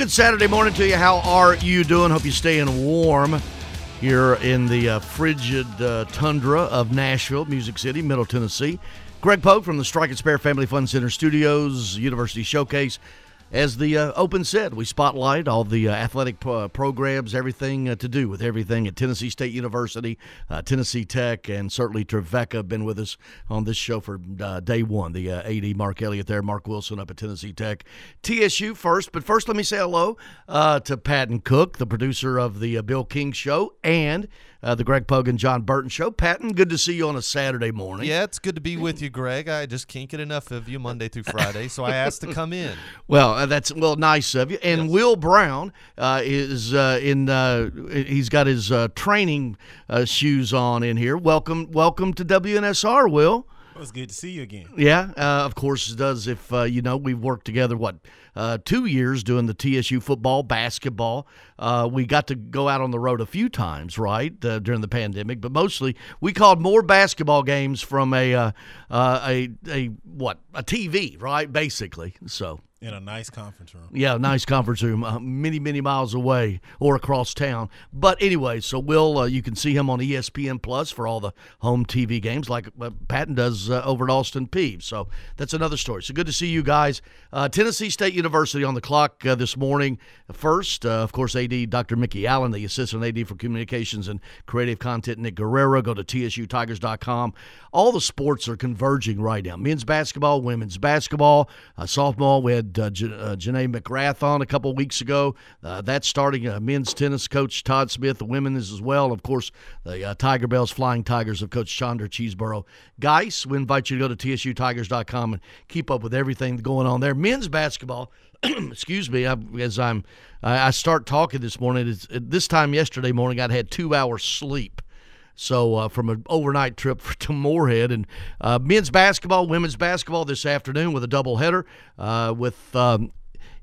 Good Saturday morning to you. How are you doing? Hope you're staying warm here in the uh, frigid uh, tundra of Nashville, Music City, Middle Tennessee. Greg Pogue from the Strike and Spare Family Fun Center Studios, University Showcase. As the uh, Open said, we spotlight all the uh, athletic pro- programs, everything uh, to do with everything at Tennessee State University, uh, Tennessee Tech, and certainly Trevecca been with us on this show for uh, day one. The AD Mark Elliott there, Mark Wilson up at Tennessee Tech. TSU first, but first let me say hello to Patton Cook, the producer of the Bill King Show, and uh, the Greg Pogue and John Burton Show. Patton, good to see you on a Saturday morning. Yeah, it's good to be with you, Greg. I just can't get enough of you Monday through Friday, so I asked to come in. Well, uh, that's well nice of you. And yes. Will Brown uh, is uh, in. Uh, he's got his uh, training shoes on in here. Welcome, welcome to WNSR, Will. Well, it's good to see you again. Yeah, of course it does. If you know we've worked together, what uh, two years doing the TSU football, basketball. Uh, we got to go out on the road a few times, right, uh, during the pandemic, but mostly we called more basketball games from a uh, uh, a a what a TV, right, basically. So in a nice conference room. Yeah, nice conference room, uh, many many miles away or across town. But anyway, so Will, uh, you can see him on ESPN Plus for all the home TV games, like uh, Patton does uh, over at Austin Peay. So that's another story. So good to see you guys. Uh, Tennessee State University on the clock uh, this morning. First, of course, AD Dr. Mikki Allen, the assistant AD for communications and creative content. Nick Guerrero. Go to tsutigers.com. All the sports are converging right now. Men's basketball, women's basketball, softball. We had uh, J- uh, Janae McGrath on a couple weeks ago. Uh, that's starting. Uh, men's tennis coach Todd Smith, the women is as well. Of course, the uh, Tiger Bells Flying Tigers of Coach Chandra Cheeseborough. Guys, we invite you to go to tsutigers.com and keep up with everything going on there. Men's basketball. excuse me, I, as I'm, I start talking this morning. It's, this time yesterday morning, I'd had two hours sleep. So uh, from an overnight trip to Morehead and uh, men's basketball, women's basketball this afternoon with a doubleheader uh, with um,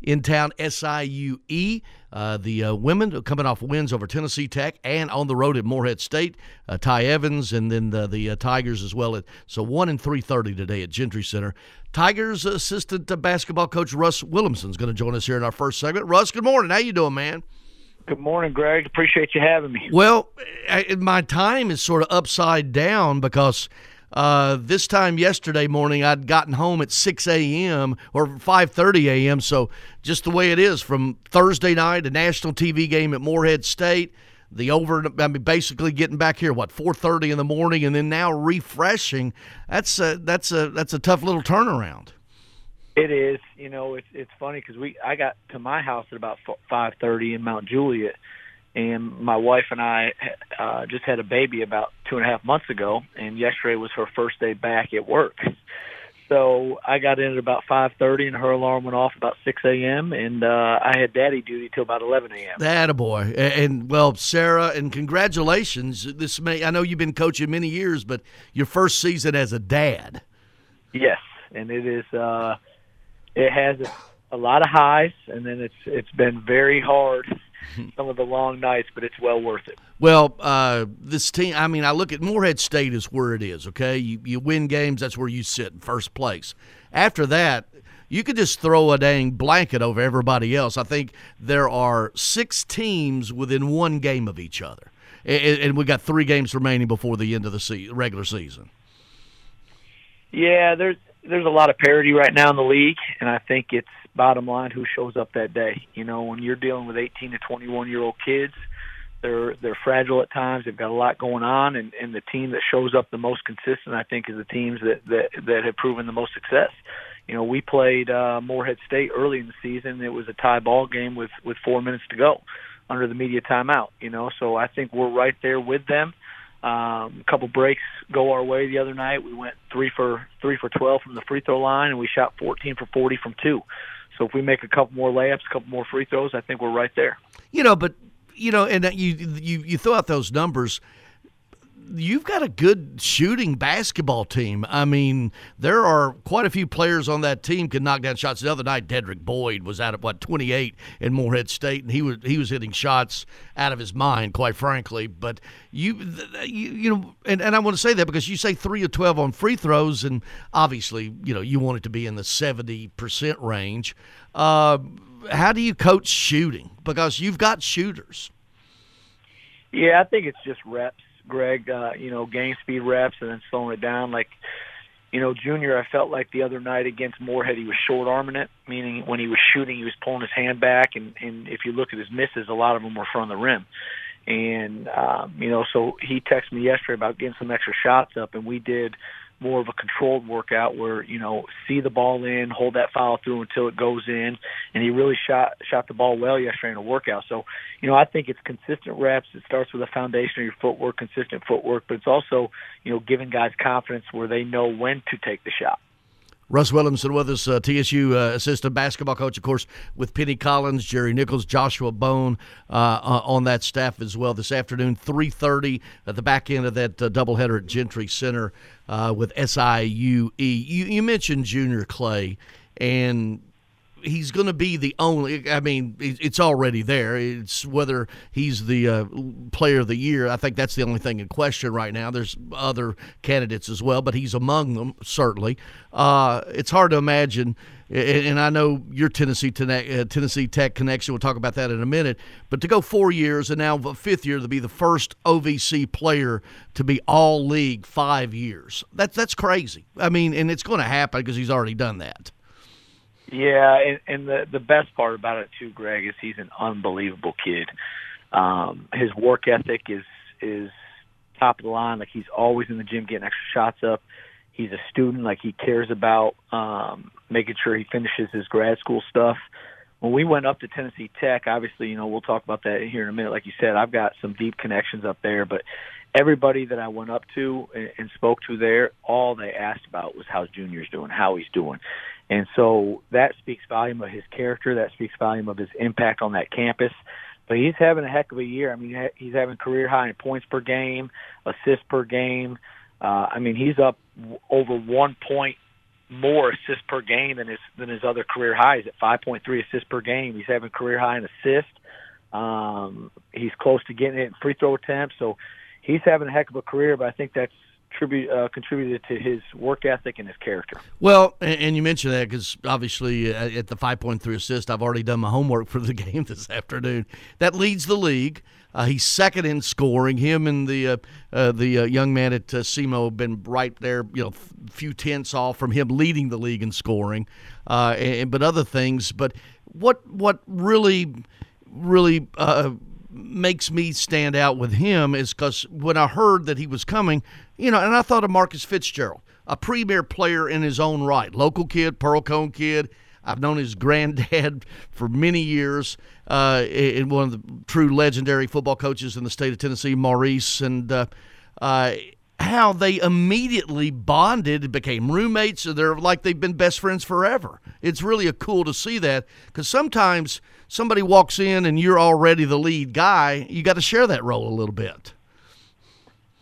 in town SIUE. Uh, the uh, women coming off wins over Tennessee Tech and on the road at Morehead State. Uh, Ty Evans and then the, the uh, Tigers as well. At, so one and three thirty today at Gentry Center. Tigers assistant basketball coach Russ Williamson is going to join us here in our first segment. Russ, good morning. How you doing, man? Good morning, Greg. Appreciate you having me. Well, I, my time is sort of upside down because uh, this time yesterday morning I'd gotten home at 6 a.m. or 5:30 a.m. So just the way it is from Thursday night, a national TV game at Morehead State, the over. I mean, basically getting back here what 4:30 in the morning, and then now refreshing. That's a that's a that's a tough little turnaround. It is. You know, it's it's funny because we I got to my house at about five thirty in Mount Juliet, and my wife and I uh, just had a baby about two and a half months ago, and yesterday was her first day back at work. So I got in at about five thirty, and her alarm went off about six a.m. And uh, I had daddy duty till about eleven a.m. That a boy, and, and well, Sarah, and congratulations. This may I know you've been coaching many years, but your first season as a dad. Yes, and it is. uh it has a lot of highs, and then it's it's been very hard some of the long nights, but it's well worth it. Well, uh, this team, I mean, I look at Morehead State is where it is, okay? You, you win games, that's where you sit in first place. After that, you could just throw a dang blanket over everybody else. I think there are six teams within one game of each other. And, and we got three games remaining before the end of the se- regular season. Yeah, there's there's a lot of parity right now in the league, and I think it's bottom line who shows up that day. You know, when you're dealing with 18 to 21 year old kids, they're they're fragile at times. They've got a lot going on, and and the team that shows up the most consistent, I think, is the teams that that that have proven the most success. You know, we played uh, Morehead State early in the season. It was a tie ball game with with four minutes to go under the media timeout. You know, so I think we're right there with them. Um, a couple breaks go our way the other night. We went three for three for twelve from the free throw line, and we shot fourteen for forty from two. So if we make a couple more layups, a couple more free throws, I think we're right there. You know, but you know, and you you you throw out those numbers you've got a good shooting basketball team. I mean, there are quite a few players on that team can knock down shots. The other night, Dedrick Boyd was out of what 28 in Morehead State, and he was he was hitting shots out of his mind, quite frankly. But you you, you know, and, and I want to say that because you say three or 12 on free throws, and obviously, you know, you want it to be in the 70 percent range. Uh, how do you coach shooting? Because you've got shooters. Yeah, I think it's just reps, Greg. Uh, you know, game speed reps and then slowing it down. Like, you know, Junior, I felt like the other night against Morehead, he was short arming it, meaning when he was shooting, he was pulling his hand back, and and if you look at his misses, a lot of them were from the rim. And um, you know, so he texted me yesterday about getting some extra shots up, and we did more of a controlled workout where you know see the ball in, hold that foul through until it goes in, and he really shot shot the ball well yesterday in a workout. So you know I think it's consistent reps. It starts with the foundation of your footwork, consistent footwork, but it's also you know giving guys confidence where they know when to take the shot. Russ Williamson with us, uh, TSU uh, assistant basketball coach, of course, with Penny Collins, Jerry Nichols, Joshua Bone uh, uh on that staff as well. This afternoon, three thirty at the back end of that uh, doubleheader at Gentry Center uh, with SIUE. You, you mentioned Junior Clay, and he's going to be the only. I mean, it's already there. It's whether he's the uh, player of the year. I think that's the only thing in question right now. There's other candidates as well, but he's among them certainly. Uh, it's hard to imagine. And I know your Tennessee uh, Tennessee Tech connection. We'll talk about that in a minute. But to go four years and now a fifth year to be the first OVC player to be all league five years. That's that's crazy. I mean, and it's going to happen because he's already done that. Yeah, and, and the the best part about it too, Greg, is he's an unbelievable kid. Um, his work ethic is is top of the line. Like he's always in the gym getting extra shots up. He's a student. Like he cares about um, making sure he finishes his grad school stuff. When we went up to Tennessee Tech, obviously, you know, we'll talk about that here in a minute. Like you said, I've got some deep connections up there, but everybody that I went up to and, and spoke to there, all they asked about was how's Junior's doing, how he's doing. And so that speaks volume of his character. That speaks volume of his impact on that campus. But he's having a heck of a year. I mean, he's having career high in points per game, assists per game. Uh, I mean, he's up over one point more assists per game than his than his other career highs at 5.3 assists per game. He's having career high in assists. Um, he's close to getting it in free throw attempts. So he's having a heck of a career. But I think that's tribute, uh, contributed to his work ethic and his character. Well, and, and you mentioned that because obviously uh, at the 5.3 assist, I've already done my homework for the game this afternoon. That leads the league. Uh, he's second in scoring. Him and the uh, uh, the uh, young man at uh, SEMO have been right there, you know, few tenths off from him leading the league in scoring, and, but other things. But what what really really makes me stand out with him is because when I heard that he was coming, you know, and I thought of Marcus Fitzgerald, a premier player in his own right, local kid, Pearl-Cohn kid. I've known his granddad for many years, uh, and one of the true legendary football coaches in the state of Tennessee, Maurice, and uh, uh, how they immediately bonded became roommates. They're like they've been best friends forever. It's really a cool to see that because sometimes somebody walks in and you're already the lead guy. You got to share that role a little bit.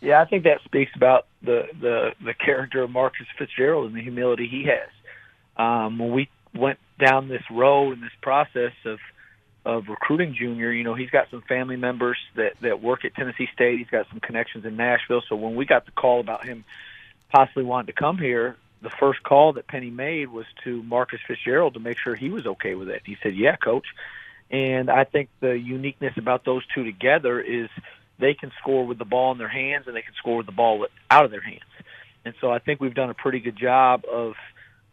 Yeah, I think that speaks about the the the character of Marcus Fitzgerald and the humility he has. Um, when we went down this road in this process of of recruiting Junior, you know, he's got some family members that that work at Tennessee State. He's got some connections in Nashville. So when we got the call about him possibly wanting to come here, the first call that Penny made was to Marcus Fitzgerald to make sure he was okay with it. He said, "Yeah, coach." And I think the uniqueness about those two together is they can score with the ball in their hands and they can score with the ball out of their hands. And so I think we've done a pretty good job of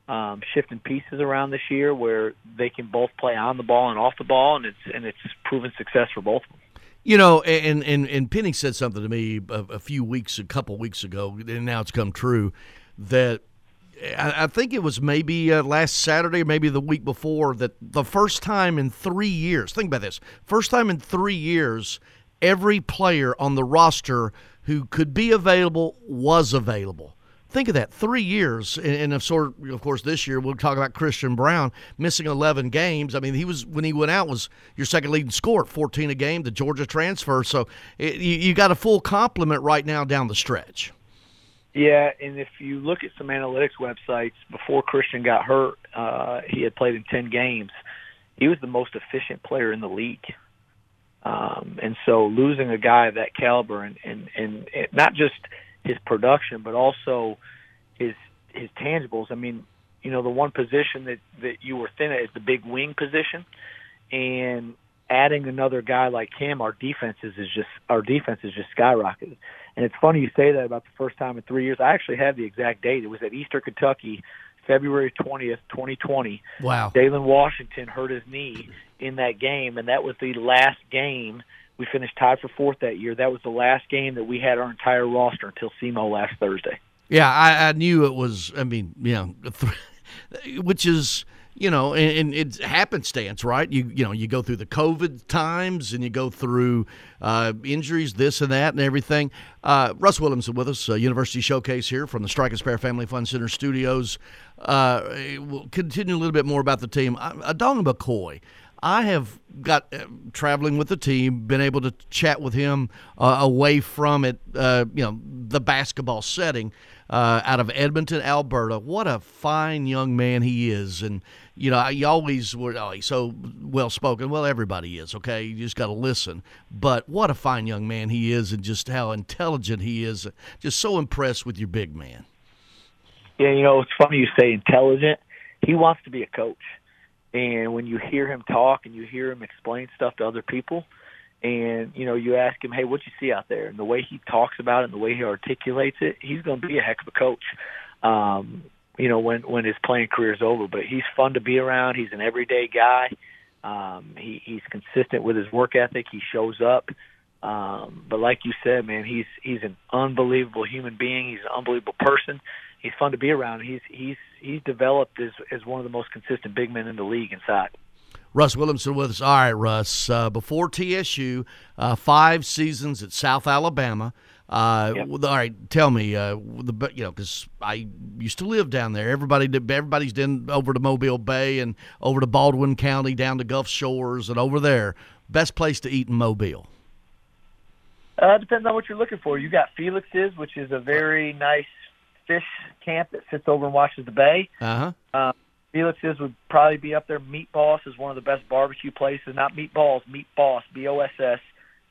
um, shifting pieces around this year where they can both play on the ball and off the ball, and it's and it's proven success for both of them. You know, and and and Penny said something to me a, a few weeks, a couple weeks ago, and now it's come true that I, think it was maybe uh, last Saturday, maybe the week before, that the first time in three years, think about this, first time in three years every player on the roster who could be available was available. Think of that, three years, and, of sort of, course, this year we'll talk about Christian Brown missing 11 games. I mean, he was when he went out was your second leading scorer, 14 a game, the Georgia transfer. So it, you, you got a full complement right now down the stretch. Yeah, and if you look at some analytics websites, before Christian got hurt, uh, he had played in 10 games. He was the most efficient player in the league. Um, and so losing a guy of that caliber and, and, and not just his production, but also his his tangibles. I mean, you know the one position that that you were thin at is the big wing position, and adding another guy like him, our defenses is just our defense is just skyrocketed. And it's funny you say that about the first time in three years. I actually have the exact date. It was at Eastern Kentucky, February twentieth, twenty twenty. Wow. Dalen Washington hurt his knee in that game, and that was the last game. We finished tied for fourth that year. That was the last game that we had our entire roster until SEMO last Thursday. Yeah, I, I knew it was. I mean, yeah, which is you know, and, and, it's happenstance, right? You you know, you go through the COVID times and you go through uh, injuries, this and that, and everything. Uh, Russ Williamson with us, uh, University Showcase here from the Strike and Spare Family Fun Center studios. Uh, we'll continue a little bit more about the team. Adong McCoy. I have got uh, traveling with the team, been able to chat with him uh, away from it, you know, the basketball setting uh, out of Edmonton, Alberta. What a fine young man he is, and you know, you always were oh, so well spoken. Well, everybody is okay. You just got to listen. But what a fine young man he is, and just how intelligent he is. Just so impressed with your big man. Yeah, you know, it's funny you say intelligent. He wants to be a coach and when you hear him talk and you hear him explain stuff to other people, and you know you ask him, "Hey, what you see out there?" and the way he talks about it and the way he articulates it, he's going to be a heck of a coach. Um, you know, when when his playing career is over, but he's fun to be around. He's an everyday guy. Um, he, he's consistent with his work ethic. He shows up. Um, but like you said, man, he's he's an unbelievable human being. He's an unbelievable person he's fun to be around. He's he's he's developed as as one of the most consistent big men in the league inside. Russ Williamson with us. All right, Russ. Uh, before TSU, uh, five seasons at South Alabama. Uh, yep. All right, tell me, uh, the you know, because I used to live down there. Everybody, everybody's been over to Mobile Bay and over to Baldwin County, down to Gulf Shores, and over there. Best place to eat in Mobile. Uh, depends on what you're looking for. You got Felix's, which is a very nice fish camp that sits over and watches the bay. Uh-huh. Uh, Felix's would probably be up there. Meat Boss is one of the best barbecue places. Not Meatballs, Meat Boss, B O S S.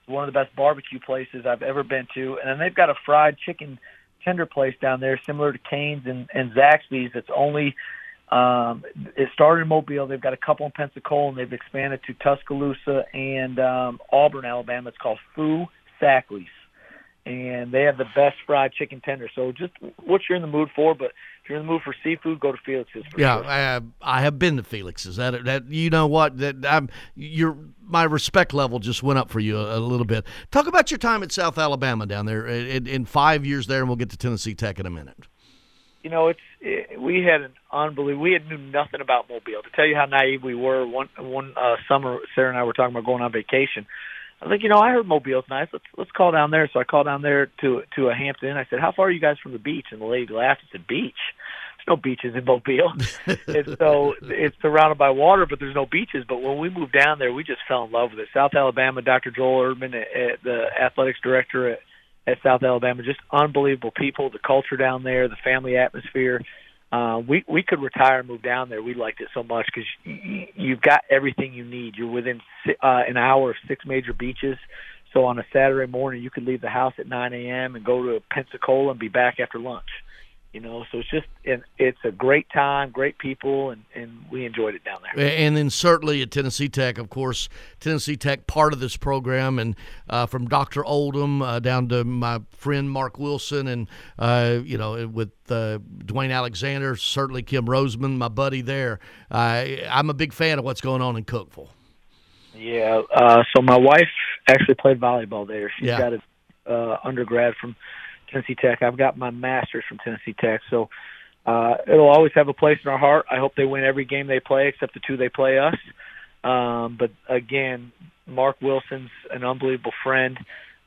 One of the best barbecue places I've ever been to. And then they've got a fried chicken tender place down there, similar to Cane's and, and Zaxby's. It's only um, it started in Mobile. They've got a couple in Pensacola, and they've expanded to Tuscaloosa and um, Auburn, Alabama. It's called Foo Sackley's and they have the best fried chicken tender. So just what you're in the mood for, but if you're in the mood for seafood, go to Felix's. yeah, sure. I, I have been to Felix's. That that you know what that I'm your my respect level just went up for you a, a, little bit. Talk about your time at South Alabama down there in, in five years there, and we'll get to Tennessee Tech in a minute. You know, it's it, we had an unbelievable. We had knew nothing about Mobile. To tell you how naive we were, one one uh, summer, Sarah and I were talking about going on vacation I was like, you know, I heard Mobile's nice. Let's let's call down there. So I called down there to to a Hampton Inn. I said, how far are you guys from the beach? And the lady laughed and said, beach. There's no beaches in Mobile. and so it's surrounded by water, but there's no beaches. But when we moved down there, we just fell in love with it. South Alabama, Dr. Joel Erdman, the athletics director at, at South Alabama, just unbelievable people. The culture down there, the family atmosphere uh, we we could retire and move down there. We liked it so much because you, you've got everything you need. You're within uh, an hour of six major beaches. So on a Saturday morning, you could leave the house at 9 a.m. and go to Pensacola and be back after lunch you know so it's just and it's a great time great people and, and we enjoyed it down there. And then certainly at tennessee tech of course tennessee tech part of this program and uh, from dr oldham uh, down to my friend mark wilson and uh, you know with uh, dwayne alexander certainly kim rosamond my buddy there. I'm a big fan of what's going on in cookeville yeah uh, so my wife actually played volleyball there. She's yeah. got a uh, undergrad from Tennessee Tech. I've got my master's from Tennessee Tech, so uh, it'll always have a place in our heart. I hope they win every game they play, except the two they play us. Um, but again, Mark Wilson's an unbelievable friend.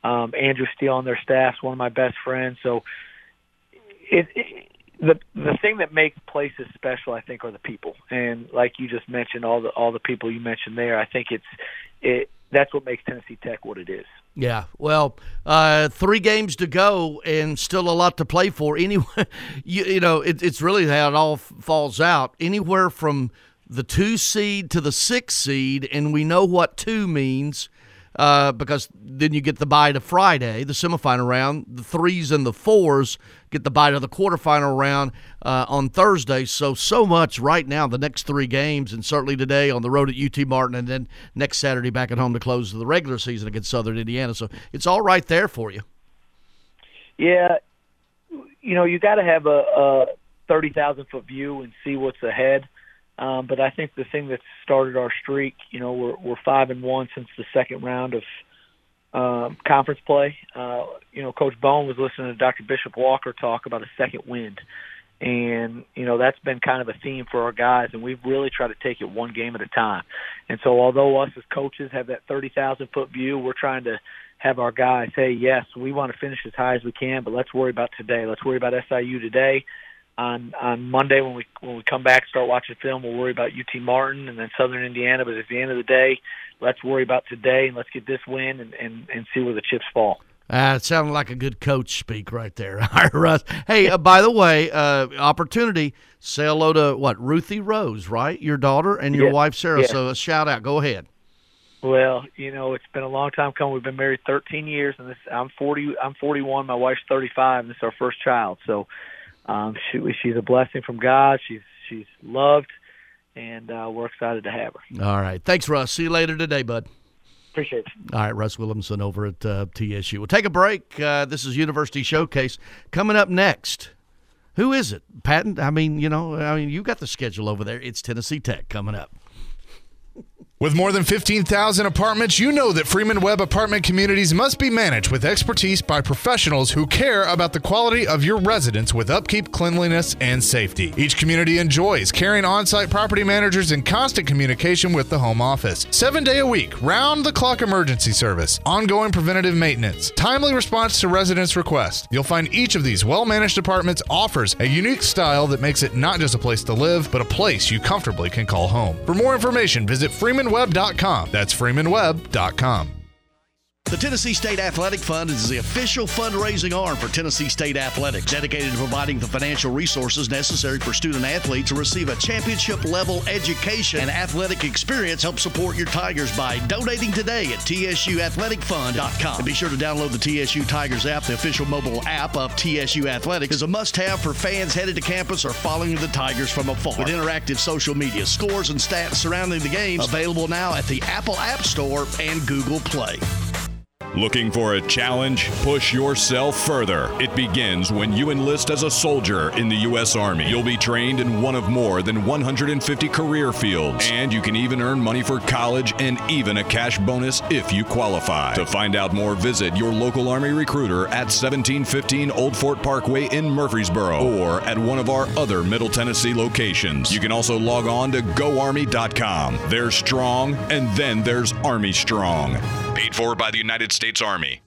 Um, Andrew Steele on their staff's one of my best friends. So it, it the the thing that makes places special, I think, are the people. And like you just mentioned, all the all the people you mentioned there, I think it's it that's what makes Tennessee Tech what it is. Yeah, well, uh, three games to go and still a lot to play for. Anyway, you, you know, it, it's really how it all f- falls out. Anywhere from the two seed to the six seed, and we know what two means. Uh, because then you get the bye to Friday, the semifinal round. The threes and the fours get the bye to the quarterfinal round uh, on Thursday. So, so much right now, the next three games, and certainly today on the road at UT Martin, and then next Saturday back at home to close the regular season against Southern Indiana. So it's all right there for you. Yeah, you know, you got to have a, a thirty thousand foot view and see what's ahead. Um, but I think the thing that started our streak, you know, we're we're five and one since the second round of um, conference play. Uh, you know, Coach Bowen was listening to Dr. Bishop Walker talk about a second wind, and you know that's been kind of a theme for our guys, and we've really tried to take it one game at a time. And so, although us as coaches have that thirty thousand foot view, we're trying to have our guys say, yes, we want to finish as high as we can, but let's worry about today. Let's worry about SIU today. On on Monday when we when we come back, start watching film, we'll worry about UT Martin and then Southern Indiana. But at the end of the day, let's worry about today and let's get this win and and, and see where the chips fall. Uh, it sounded like a good coach speak right there. All right, Russ. Hey, uh, by the way, uh, opportunity, say hello to what? Ruthie Rose, right? Your daughter and your Yeah. wife, Sarah. Yeah. So a shout out. Go ahead. Well, you know, it's been a long time coming. We've been married 13 years, and this I'm 40. I'm 41. My wife's 35, and this is our first child. So, um, she, she's a blessing from God. She's she's loved, and uh, we're excited to have her. All right. Thanks, Russ. See you later today, bud. Appreciate it. All right, Russ Williamson over at uh, TSU. We'll take a break. Uh, this is University Showcase coming up next. Who is it? Patton? I mean, you know, I mean, you got the schedule over there. It's Tennessee Tech coming up. With more than 15,000 apartments, you know that Freeman Webb apartment communities must be managed with expertise by professionals who care about the quality of your residence with upkeep, cleanliness, and safety. Each community enjoys carrying on site property managers in constant communication with the home office. Seven day a week, round the clock emergency service, ongoing preventative maintenance, timely response to residents' requests. You'll find each of these well managed apartments offers a unique style that makes it not just a place to live, but a place you comfortably can call home. For more information, visit freemanwebb.com. That's freemanwebb.com. The Tennessee State Athletic Fund is the official fundraising arm for Tennessee State Athletics, dedicated to providing the financial resources necessary for student athletes to receive a championship level education and athletic experience. Help support your Tigers by donating today at tsuathleticfund.com. And be sure to download the TSU Tigers app. The official mobile app of TSU Athletics is a must-have for fans headed to campus or following the Tigers from afar. With interactive social media, scores and stats surrounding the games, available now at the Apple App Store and Google Play. Looking for a challenge? Push yourself further. It begins when you enlist as a soldier in the U.S. Army. You'll be trained in one of more than 150 career fields, and you can even earn money for college and even a cash bonus if you qualify. To find out more, visit your local Army recruiter at 1715 Old Fort Parkway in Murfreesboro or at one of our other Middle Tennessee locations. You can also log on to goarmy.com. There's strong, and then there's Army Strong. Paid for by the United States Army.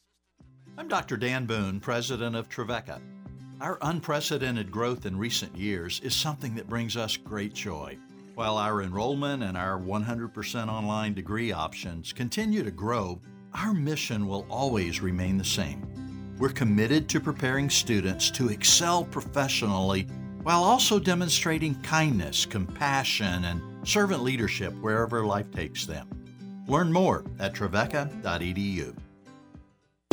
I'm Dr. Dan Boone, president of Trevecca. Our unprecedented growth in recent years is something that brings us great joy. While our enrollment and our 100% online degree options continue to grow, our mission will always remain the same. We're committed to preparing students to excel professionally while also demonstrating kindness, compassion, and servant leadership wherever life takes them. Learn more at trevecca.edu.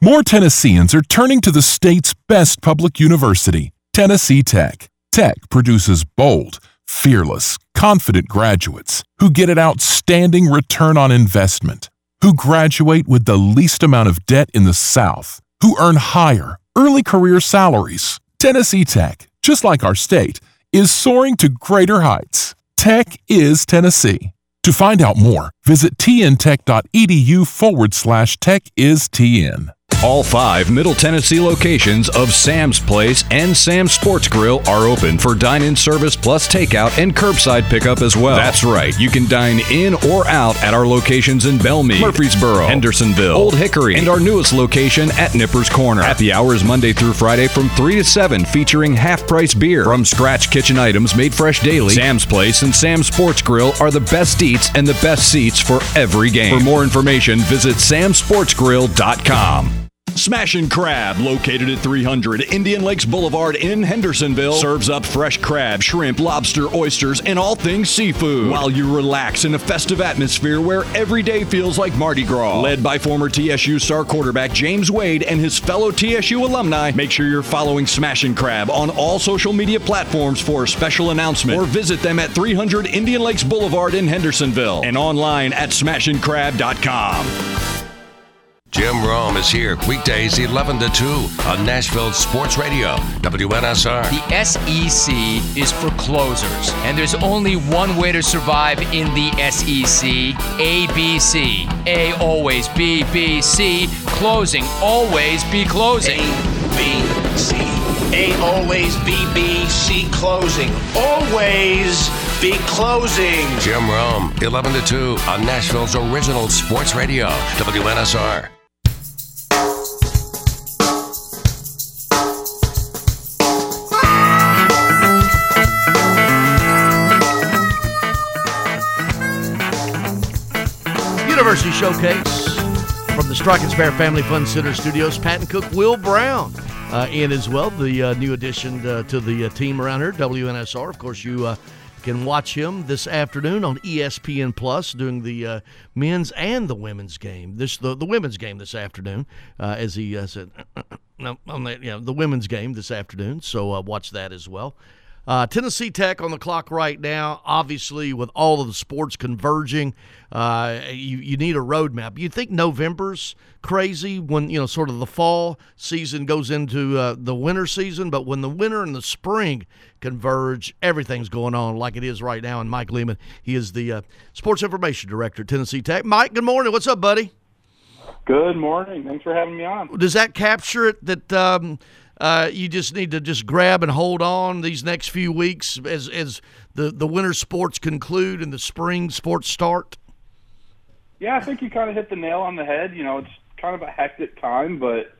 More Tennesseans are turning to the state's best public university, Tennessee Tech. Tech produces bold, fearless, confident graduates who get an outstanding return on investment, who graduate with the least amount of debt in the South, who earn higher, early career salaries. Tennessee Tech, just like our state, is soaring to greater heights. Tech is Tennessee. To find out more, visit tntech.edu forward slash tech is TN. All five Middle Tennessee locations of Sam's Place and Sam's Sports Grill are open for dine in service plus takeout and curbside pickup as well. That's right, you can dine in or out at our locations in Belle Meade, Murfreesboro, Hendersonville, Old Hickory, and our newest location at Nippers Corner. Happy hours Monday through Friday from 3 to 7, featuring half price beer. From scratch kitchen items made fresh daily, Sam's Place and Sam's Sports Grill are the best eats and the best seats for every game. For more information, visit samsportsgrill.com. Smashin' Crab, located at 300 Indian Lakes Boulevard in Hendersonville, serves up fresh crab, shrimp, lobster, oysters, and all things seafood while you relax in a festive atmosphere where every day feels like Mardi Gras. Led by former TSU star quarterback James Wade and his fellow TSU alumni, make sure you're following Smashin' Crab on all social media platforms for a special announcement or visit them at 300 Indian Lakes Boulevard in Hendersonville and online at smashincrab.com. Jim Rome is here weekdays 11 to 2 on Nashville Sports Radio, WNSR. The SEC is for closers, and there's only one way to survive in the SEC ABC. A always B, B, C. Closing, always be closing. A, B, C. A always B, B, C. Closing. Always be closing. Jim Rome, 11 to 2 on Nashville's original sports radio, WNSR. University Showcase from the Strike and Spare Family Fun Center Studios. Patton Cook Will Brown uh, in as well, the uh, new addition uh, to the uh, team around here, WNSR. Of course, you uh, can watch him this afternoon on ESPN Plus doing the uh, men's and the women's game. This the, the women's game this afternoon, as he said. no, on the, you know, the women's game this afternoon. So watch that as well. Uh, Tennessee Tech on the clock right now. Obviously, with all of the sports converging, uh, you you need a roadmap. You think November's crazy when you know sort of the fall season goes into uh, the winter season, but when the winter and the spring converge, everything's going on like it is right now. And Mike Lehman, he is the uh, sports information director at Tennessee Tech. Mike, good morning. What's up, buddy? Good morning. Thanks for having me on. Does that capture it that? Um, uh, you just need to just grab and hold on these next few weeks as as the the winter sports conclude and the spring sports start. Yeah, I think you kind of hit the nail on the head. You know, it's kind of a hectic time, but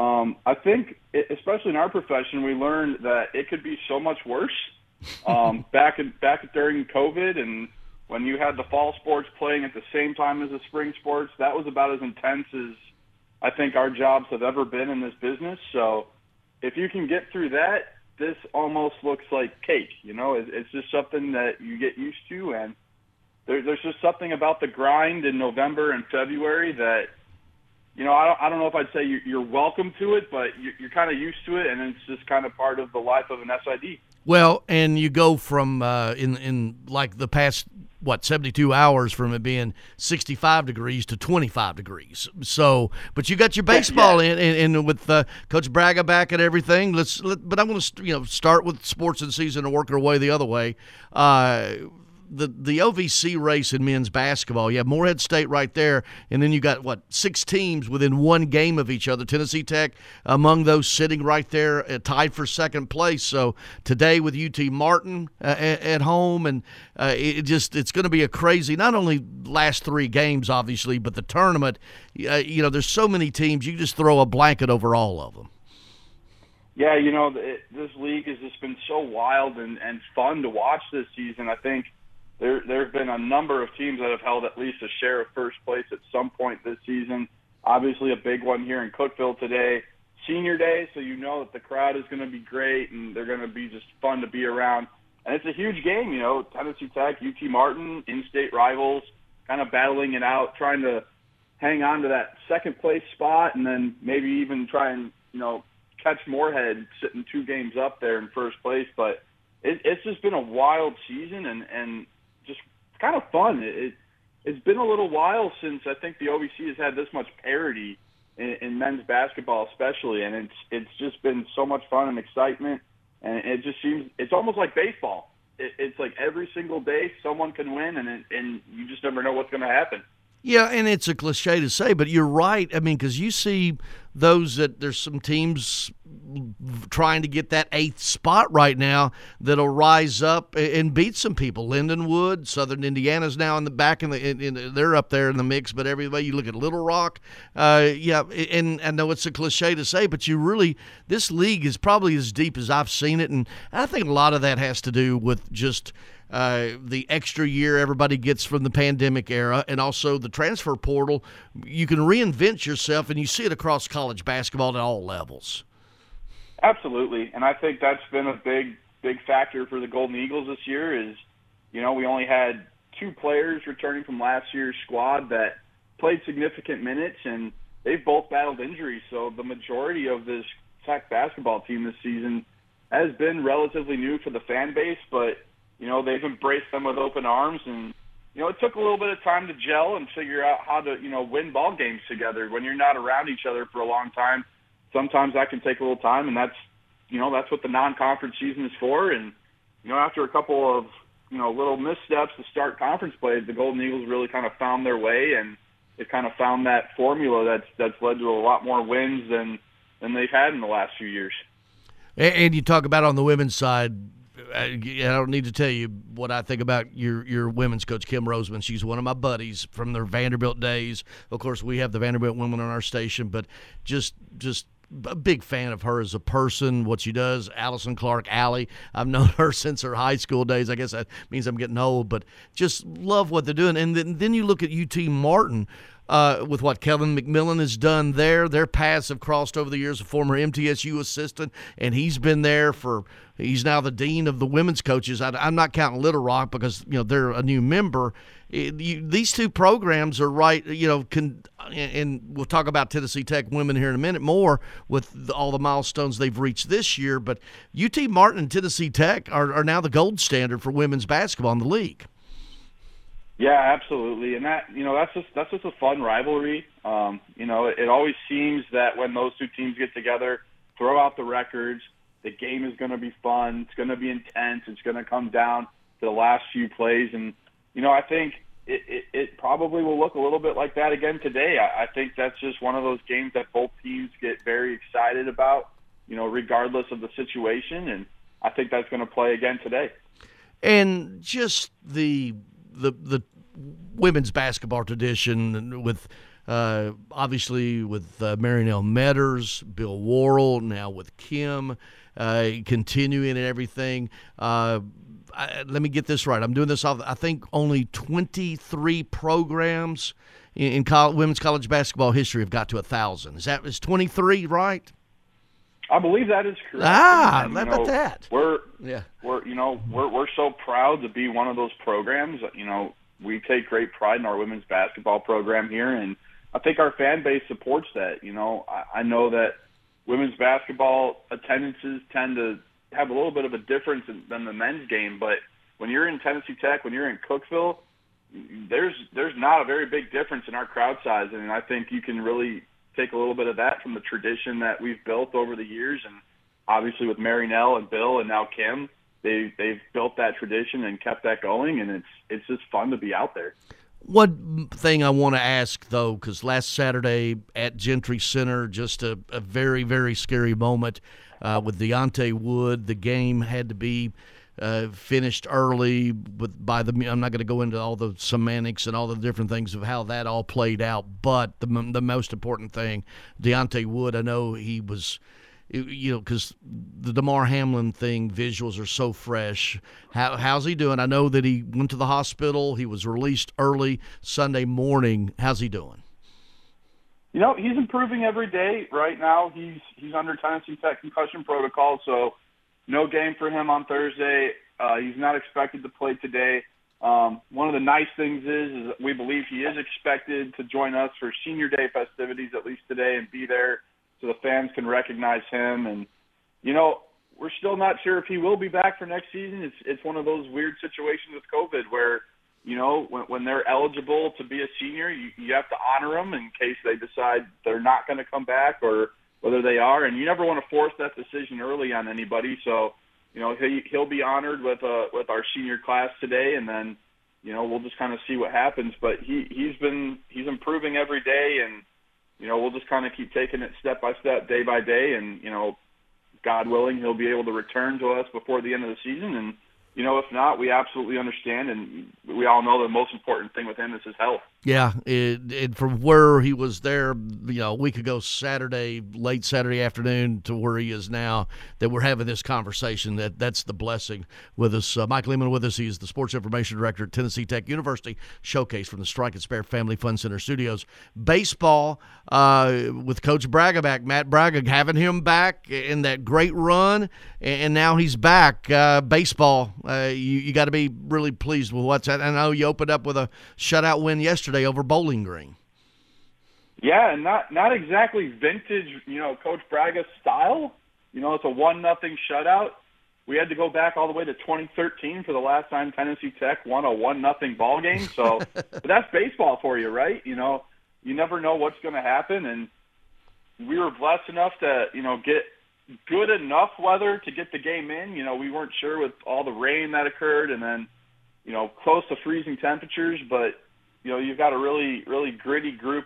um, I think, it, especially in our profession, we learned that it could be so much worse. Um, back in, back during COVID, and when you had the fall sports playing at the same time as the spring sports, that was about as intense as I think our jobs have ever been in this business. So if you can get through that, this almost looks like cake. You know, it's just something that you get used to, and there, there's just something about the grind in November and February that, you know, I don't, I don't know if I'd say you're welcome to it, but you're, you're kind of used to it, and it's just kind of part of the life of an SID. Well, and you go from uh, in in like the past what 72 hours from it being 65 degrees to 25 degrees. So, but you got your baseball yeah. in, and, and with uh, Coach Bragga back and everything. Let's, let, but I'm going to you know start with sports and season and work our way the other way. Uh, the the OVC race in men's basketball. You have Morehead State right there, and then you got what six teams within one game of each other. Tennessee Tech among those sitting right there, uh, tied for second place. So today with UT Martin uh, at, at, home, and uh, it just it's going to be a crazy. Not only last three games, obviously, but the tournament. Uh, you know, there's so many teams. You just throw a blanket over all of them. Yeah, you know, it, this league has just been so wild and, and fun to watch this season. I think there there have been a number of teams that have held at least a share of first place at some point this season. Obviously, a big one here in Cookeville today, Senior Day, so you know that the crowd is going to be great and they're going to be just fun to be around. And it's a huge game, you know. Tennessee Tech, UT Martin, in-state rivals, kind of battling it out, trying to hang on to that second place spot, and then maybe even try and you know catch Morehead sitting two games up there in first place. But it, it's just been a wild season, and and kind of fun. It, it's been a little while since I think the OVC has had this much parity in, in men's basketball, especially, and it's it's just been so much fun and excitement, and it just seems it's almost like baseball. It, it's like every single day someone can win, and it, and you just never know what's going to happen. Yeah, and it's a cliche to say, but you're right. I mean, because you see those that there's some teams trying to get that eighth spot right now that'll rise up and beat some people. Lindenwood, Southern Indiana's now in the back in the in, in, they're up there in the mix. But every way you look at Little Rock, uh, yeah, and I know it's a cliche to say, but you really this league is probably as deep as I've seen it, and I think a lot of that has to do with just. Uh, the extra year everybody gets from the pandemic era, and also the transfer portal. You can reinvent yourself, and you see it across college basketball at all levels. Absolutely, and I think that's been a big big factor for the Golden Eagles this year. Is you know we only had two players returning from last year's squad that played significant minutes, and they've both battled injuries. So the majority of this Tech basketball team this season has been relatively new for the fan base, but you know they've embraced them with open arms and you know, it took a little bit of time to gel and figure out how to, you know, win ball games together. When you're not around each other for a long time, sometimes that can take a little time, and that's you know that's what the non-conference season is for. And you know after a couple of you know little missteps to start conference play, the Golden Eagles really kind of found their way, and it kind of found that formula that's that's led to a lot more wins than than they've had in the last few years. And you talk about on the women's side. I don't need to tell you what I think about your your women's coach Kim Rosamond. She's one of my buddies from their Vanderbilt days. Of course, we have the Vanderbilt women on our station, but just just a big fan of her as a person, what she does. Allison Clark Alley, I've known her since her high school days. I guess that means I'm getting old, but just love what they're doing. And then, then you look at UT Martin. Uh, with what Kevin McMillan has done there. Their paths have crossed over the years. A former MTSU assistant, and he's been there for. He's now the dean of the women's coaches. I, am not counting Little Rock because you know they're a new member, it, you, these two programs are right. You know, can, and we'll talk about Tennessee Tech women here in a minute more with the, all the milestones they've reached this year. But UT Martin and Tennessee Tech are, are now the gold standard for women's basketball in the league. Yeah, absolutely, and that you know that's just that's just a fun rivalry. Um, you know, it, it always seems that when those two teams get together, throw out the records, the game is going to be fun. It's going to be intense. It's going to come down to the last few plays, and you know, I think it, it, it probably will look a little bit like that again today. I, I think that's just one of those games that both teams get very excited about, you know, regardless of the situation, and I think that's going to play again today. And just the the the women's basketball tradition with. Uh, obviously, with uh, Marynell Meadors, Bill Worrell, now with Kim, uh, continuing and everything. Uh, I, let me get this right. I'm doing this off. I think only 23 programs in, in college, women's college basketball history have got to a thousand. Is that is 23 right? I believe that is correct. Ah, and, about that? We're yeah, we're you know we're we're so proud to be one of those programs. You know, we take great pride in our women's basketball program here, and I think our fan base supports that. You know, I, I know that women's basketball attendances tend to have a little bit of a difference in, than the men's game. But when you're in Tennessee Tech, when you're in Cookeville, there's there's not a very big difference in our crowd size, and I think you can really take a little bit of that from the tradition that we've built over the years, and obviously with Marynell and Bill and now Kim, they they've built that tradition and kept that going, and it's it's just fun to be out there. One thing I want to ask though, because last Saturday at Gentry Center, just a, a very very scary moment uh, with Diante Wood. The game had to be uh, finished early with by the. I'm not going to go into all the semantics and all the different things of how that all played out, but the the most important thing, Diante Wood. I know he was. You know, because the Damar Hamlin thing, visuals are so fresh. How, how's he doing? I know that he went to the hospital. He was released early Sunday morning. How's he doing? You know, he's improving every day. Right now, he's he's under Tennessee Tech concussion protocol, so no game for him on Thursday. Uh, he's not expected to play today. Um, one of the nice things is, is we believe he is expected to join us for Senior Day festivities at least today and be there so the fans can recognize him. And you know, we're still not sure if he will be back for next season. It's it's one of those weird situations with COVID where you know, when, when they're eligible to be a senior, you, you have to honor them in case they decide they're not going to come back or whether they are. And you never want to force that decision early on anybody. So, you know, he, he'll be honored with uh, with our senior class today, and then you know, we'll just kind of see what happens. But he he's been he's improving every day, and you know, we'll just kind of keep taking it step by step, day by day, and you know, God willing, he'll be able to return to us before the end of the season. And you know, if not, we absolutely understand, and we all know the most important thing with him is his health. Yeah, it, from where he was there, you know, a week ago Saturday, late Saturday afternoon, to where he is now, that we're having this conversation. That that's the blessing with us. Uh, Mike Lehman with us. He's the sports information director at Tennessee Tech University. Showcase from the Strike and Spare Family Fun Center Studios. Baseball uh, with Coach Bragga back, Matt Bragga, having him back in that great run, and now he's back. Uh, baseball, uh, you you got to be really pleased with what's. I know you opened up with a shutout win yesterday yesterday over Bowling Green. Yeah, and not not exactly vintage, you know, Coach Bragga style. You know, it's a one nothing shutout. We had to go back all the way to 2013 for the last time Tennessee Tech won a one nothing ball game. So, but that's baseball for you, right? You know, you never know what's going to happen, and we were blessed enough to, you know, get good enough weather to get the game in. You know, we weren't sure with all the rain that occurred, and then, you know, close to freezing temperatures, but you know, you've got a really, really gritty group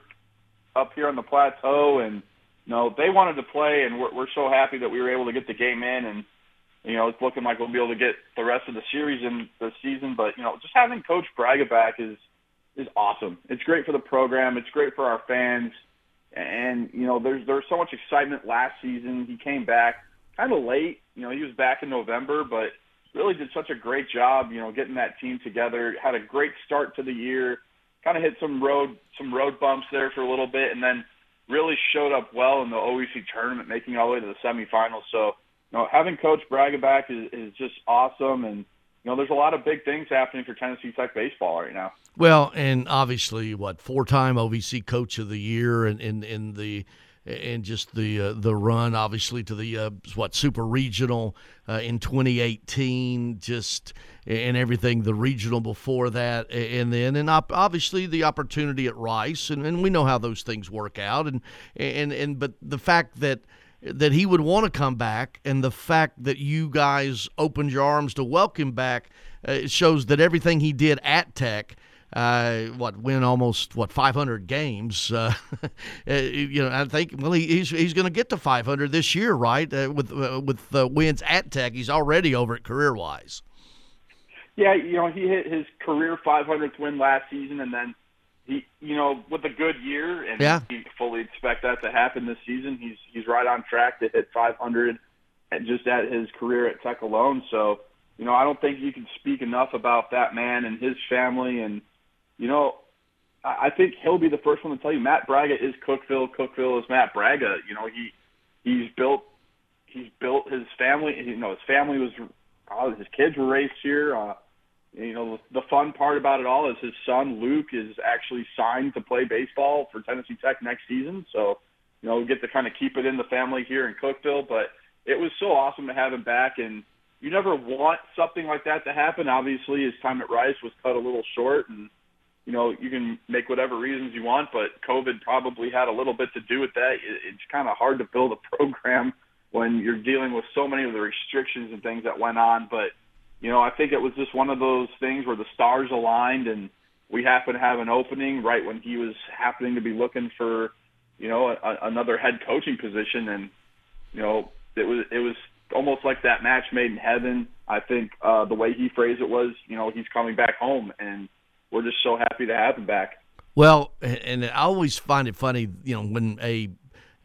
up here on the plateau, and you know they wanted to play, and we're, we're so happy that we were able to get the game in, and you know it's looking like we'll be able to get the rest of the series in the season. But you know, just having Coach Bragga back is is awesome. It's great for the program. It's great for our fans, and you know, there's there's so much excitement last season. He came back kind of late. You know, he was back in November, but really did such a great job. You know, getting that team together. Had a great start to the year kind of hit some road some road bumps there for a little bit, and then really showed up well in the OVC tournament, making all the way to the semifinals. So, you know, having Coach Bragga back is, is just awesome, and you know, there's a lot of big things happening for Tennessee Tech baseball right now. Well, and obviously, what four-time OVC Coach of the Year, and in, in, in the and just the uh, the run, obviously, to the uh, what super regional uh, in 2018, just and everything the regional before that, and then and obviously the opportunity at Rice, and, and we know how those things work out, and and and but the fact that that he would want to come back, and the fact that you guys opened your arms to welcome back, uh, shows that everything he did at Tech uh, what win almost what 500 games. Uh, uh, you know, I think well he, he's he's going to get to 500 this year, right? Uh, with uh, with the wins at Tech, he's already over it career wise. Yeah, you know, he hit his career 500th win last season, and then he, you know, with a good year, and yeah. he fully expect that to happen this season. He's he's right on track to hit 500, and just at his career at Tech alone. So, you know, I don't think you can speak enough about that man and his family and you know, I think he'll be the first one to tell you Matt Bragga is Cookeville. Cookeville is Matt Bragga. You know, he he's built he's built his family. You know, his family was uh, his kids were raised here. Uh, you know, the fun part about it all is his son Luke is actually signed to play baseball for Tennessee Tech next season. So, you know, we get to kind of keep it in the family here in Cookeville. But it was so awesome to have him back, and you never want something like that to happen. Obviously, his time at Rice was cut a little short, and you know, you can make whatever reasons you want, but COVID probably had a little bit to do with that. It's kind of hard to build a program when you're dealing with so many of the restrictions and things that went on. But, you know, I think it was just one of those things where the stars aligned and we happened to have an opening right when he was happening to be looking for, you know, a, another head coaching position. And, you know, it was, it was almost like that match made in heaven. I think uh, the way he phrased it was, you know, he's coming back home and, we're just so happy to have him back. Well, and I always find it funny, you know, when a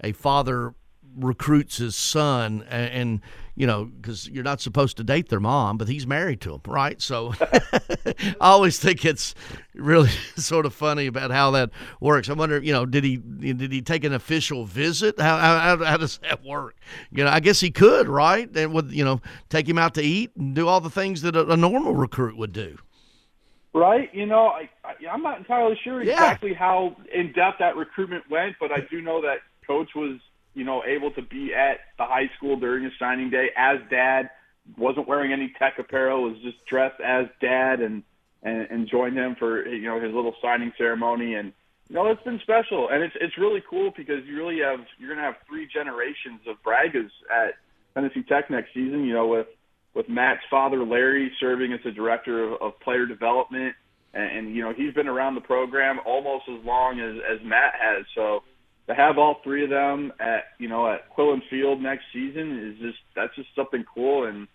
a father recruits his son and, and you know because you're not supposed to date their mom but he's married to him right? So i always think it's really sort of funny about how that works. I wonder you know did he did he take an official visit? How, how, how does that work? You know i guess he could right? And would you know take him out to eat and do all the things that a, a normal recruit would do Right. You know, I, I I'm not entirely sure yeah. exactly how in depth that recruitment went, but I do know that coach was, you know, able to be at the high school during his signing day as dad. wasn't wearing any tech apparel, was just dressed as dad and and, and joined him for you know his little signing ceremony and you know it's been special and it's it's really cool because you really have you're gonna have three generations of Braggas at Tennessee Tech next season. You know with with Matt's father, Larry, serving as the director of, of player development. and, and you know he's been around the program almost as long as as Matt has. So to have all three of them at you know at Quillen Field next season is just that's just something cool and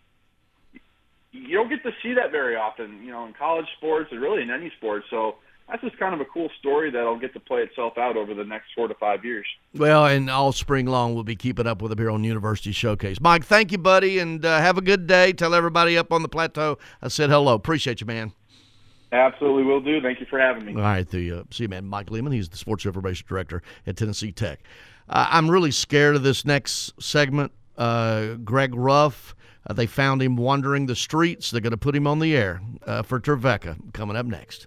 you don't get to see that very often, you know, in college sports or really in any sport. So that's just kind of a cool story that'll get to play itself out over the next four to five years. Well, and all spring long, we'll be keeping up with them here on University Showcase. Mike, thank you, buddy, and uh, have a good day. Tell everybody up on the plateau I said hello. Appreciate you, man. Absolutely will do. Thank you for having me. All right, the, uh, see you, man. Mike Lehman, he's the sports information director at Tennessee Tech. Uh, I'm really scared of this next segment. Uh, Greg Ruff, uh, they found him wandering the streets. They're going to put him on the air uh, for Trevecca coming up next.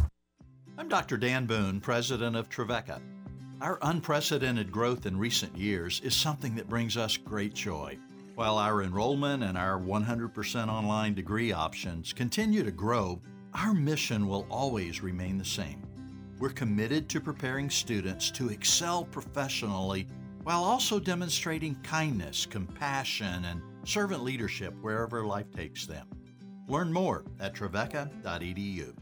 I'm Dr. Dan Boone, president of Trevecca. Our unprecedented growth in recent years is something that brings us great joy. While our enrollment and our 100% online degree options continue to grow, our mission will always remain the same. We're committed to preparing students to excel professionally while also demonstrating kindness, compassion, and servant leadership wherever life takes them. Learn more at trevecca.edu.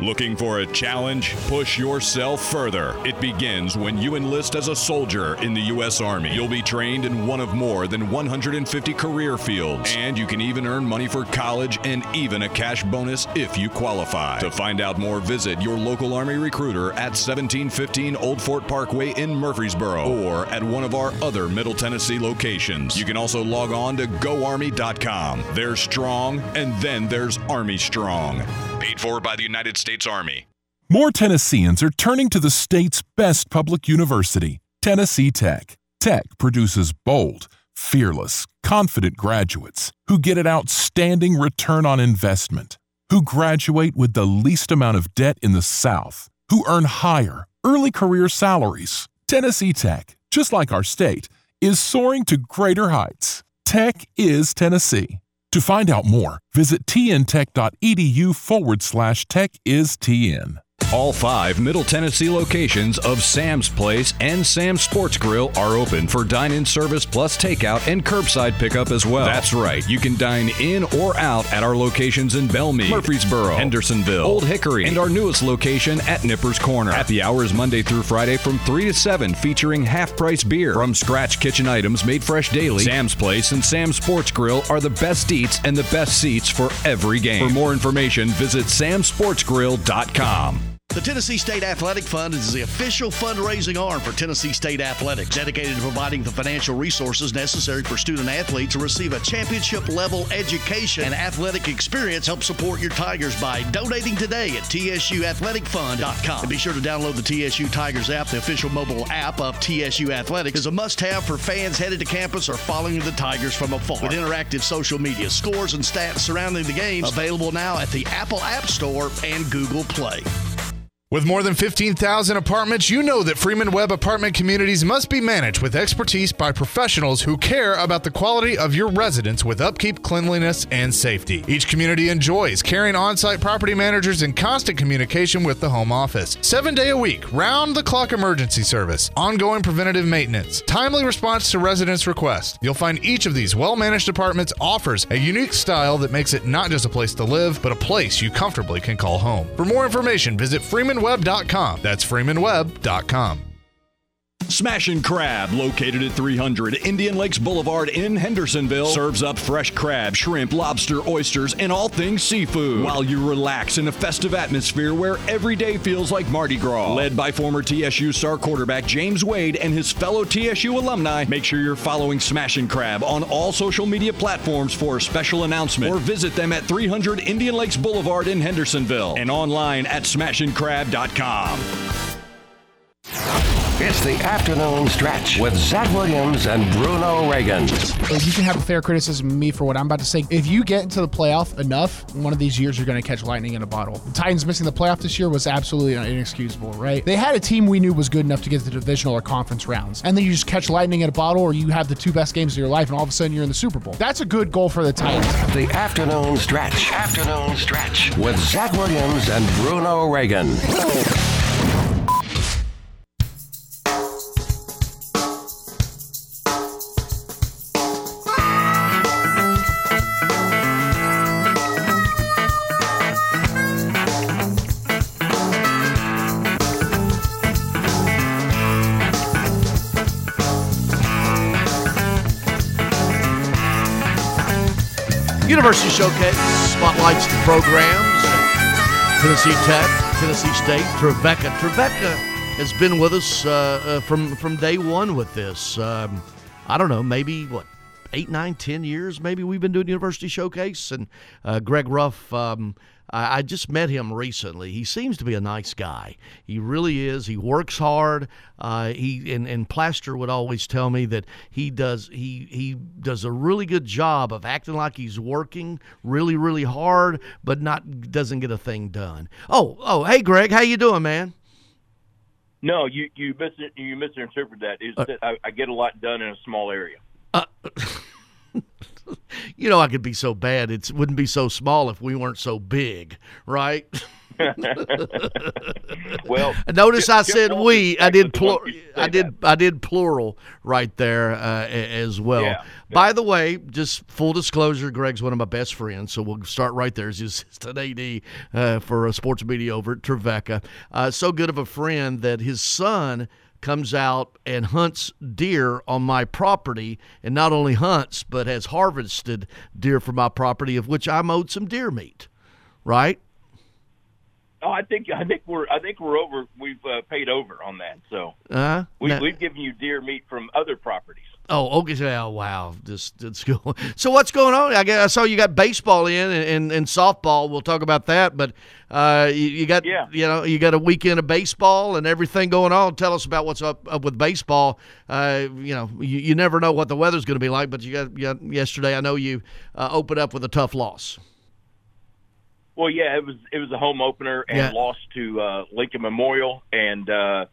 Looking for a challenge? Push yourself further. It begins when you enlist as a soldier in the U.S. Army. You'll be trained in one of more than 150 career fields, and you can even earn money for college and even a cash bonus if you qualify. To find out more, visit your local Army recruiter at 1715 Old Fort Parkway in Murfreesboro or at one of our other Middle Tennessee locations. You can also log on to goarmy.com. There's strong, and then there's Army Strong. Paid for by the United States Army. More Tennesseans are turning to the state's best public university, Tennessee Tech. Tech produces bold, fearless, confident graduates who get an outstanding return on investment, who graduate with the least amount of debt in the South, who earn higher, early career salaries. Tennessee Tech, just like our state, is soaring to greater heights. Tech is Tennessee. To find out more, visit tntech.edu forward slash tech is TN. All five Middle Tennessee locations of Sam's Place and Sam's Sports Grill are open for dine in service plus takeout and curbside pickup as well. That's right, you can dine in or out at our locations in Belle Meade, Murfreesboro, Hendersonville, Old Hickory, and our newest location at Nippers Corner. Happy hours Monday through Friday from 3 to 7, featuring half price beer. From scratch kitchen items made fresh daily, Sam's Place and Sam's Sports Grill are the best eats and the best seats for every game. For more information, visit samsportsgrill.com. The Tennessee State Athletic Fund is the official fundraising arm for Tennessee State Athletics, dedicated to providing the financial resources necessary for student athletes to receive a championship level education and athletic experience. Help support your Tigers by donating today at tsuathleticfund.com. And be sure to download the TSU Tigers app. The official mobile app of TSU Athletics is a must have for fans headed to campus or following the Tigers from afar. With interactive social media, scores, and stats surrounding the games, available now at the Apple App Store and Google Play. With more than 15,000 apartments, you know that Freeman Webb apartment communities must be managed with expertise by professionals who care about the quality of your residence with upkeep, cleanliness, and safety. Each community enjoys caring on site property managers in constant communication with the home office. Seven day a week, round the clock emergency service, ongoing preventative maintenance, timely response to residents' requests. You'll find each of these well managed apartments offers a unique style that makes it not just a place to live, but a place you comfortably can call home. For more information, visit Freeman freemanwebb.com. That's freemanwebb.com. Smashin' Crab, located at 300 Indian Lakes Boulevard in Hendersonville, serves up fresh crab, shrimp, lobster, oysters, and all things seafood while you relax in a festive atmosphere where every day feels like Mardi Gras. Led by former TSU star quarterback James Wade and his fellow TSU alumni, make sure you're following Smashin' Crab on all social media platforms for a special announcement or visit them at 300 Indian Lakes Boulevard in Hendersonville and online at smashincrab.com. It's the afternoon stretch with Zach Williams and Bruno Reagan. You can have a fair criticism of me for what I'm about to say. If you get into the playoff enough, one of these years you're going to catch lightning in a bottle. The Titans missing the playoff this year was absolutely inexcusable, right? They had a team we knew was good enough to get to the divisional or conference rounds, and then you just catch lightning in a bottle, or you have the two best games of your life, and all of a sudden you're in the Super Bowl. That's a good goal for the Titans. The afternoon stretch. Afternoon stretch with Zach Williams and Bruno Reagan. University Showcase spotlights the programs. Tennessee Tech, Tennessee State, Trevecca. Trevecca has been with us uh, uh, from from day one with this. Um, I don't know, maybe what eight, nine, ten years. Maybe we've been doing University Showcase, and uh, Greg Ruff. Um, I, I just met him recently. He seems to be a nice guy. He really is. He works hard. Uh, he and, and Plaster would always tell me that he does he he does a really good job of acting like he's working really really hard, but not doesn't get a thing done. Oh oh hey Greg, how you doing, man? No, you you mis you misinterpret that. Uh, I, I get a lot done in a small area. You know I could be so bad. It wouldn't be so small if we weren't so big, right? well, notice I said we. I did plur- I did I did plural right there uh, as well. Yeah, By the way, just full disclosure, Greg's one of my best friends, so we'll start right there. He's assistant AD uh, for uh, sports media over at Trevecca. Uh, so good of a friend that his son comes out and hunts deer on my property, and not only hunts but has harvested deer from my property, of which I'm owed some deer meat. Right? Oh, I think I think we're I think we're over. We've uh, paid over on that. So Uh, we, we've given you deer meat from other properties. Oh, okay. Oh, wow. This that's cool. So what's going on? I guess I saw you got baseball in and, and, and softball. We'll talk about that. But uh, you, you got Yeah. you know you got a weekend of baseball and everything going on. Tell us about what's up, up with baseball. Uh, you know you, you never know what the weather's going to be like. But you got, you got yesterday. I know you uh, opened up with a tough loss. Well, yeah, it was it was a home opener and Yeah. lost to uh, Lincoln Memorial, and uh,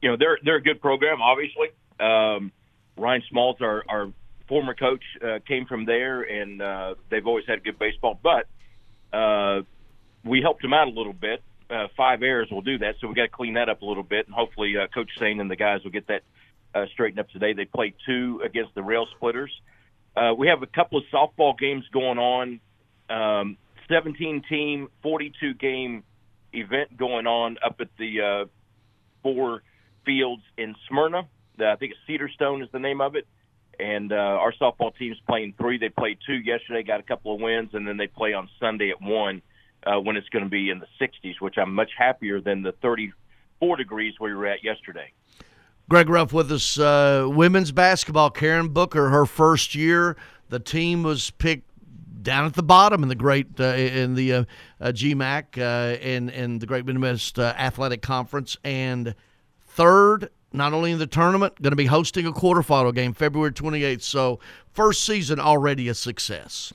you know they're they're a good program. Obviously, um, Ryan Smalls, our, our former coach, uh, came from there, and uh, they've always had good baseball. But uh, we helped them out a little bit. Uh, five errors will do that, so we got to clean that up a little bit, and hopefully, uh, Coach Sane and the guys will get that uh, straightened up today. They played two against the Rail Splitters. Uh, we have a couple of softball games going on. Um, 17 team, 42 game event going on up at the uh, four fields in Smyrna. I think it's Cedar Stone is the name of it. And uh, our softball team's playing three. They played two yesterday, got a couple of wins, and then they play on Sunday at one uh, when it's going to be in the 60s, which I'm much happier than the 34 degrees we were at yesterday. Greg Ruff with us. Uh, women's basketball. Karen Booker, her first year. The team was picked down at the bottom in the great uh, in the uh, uh, GMAC uh, and and the Great Midwest uh, Athletic Conference, and third not only in the tournament, going to be hosting a quarterfinal game February 28th. So first season already a success.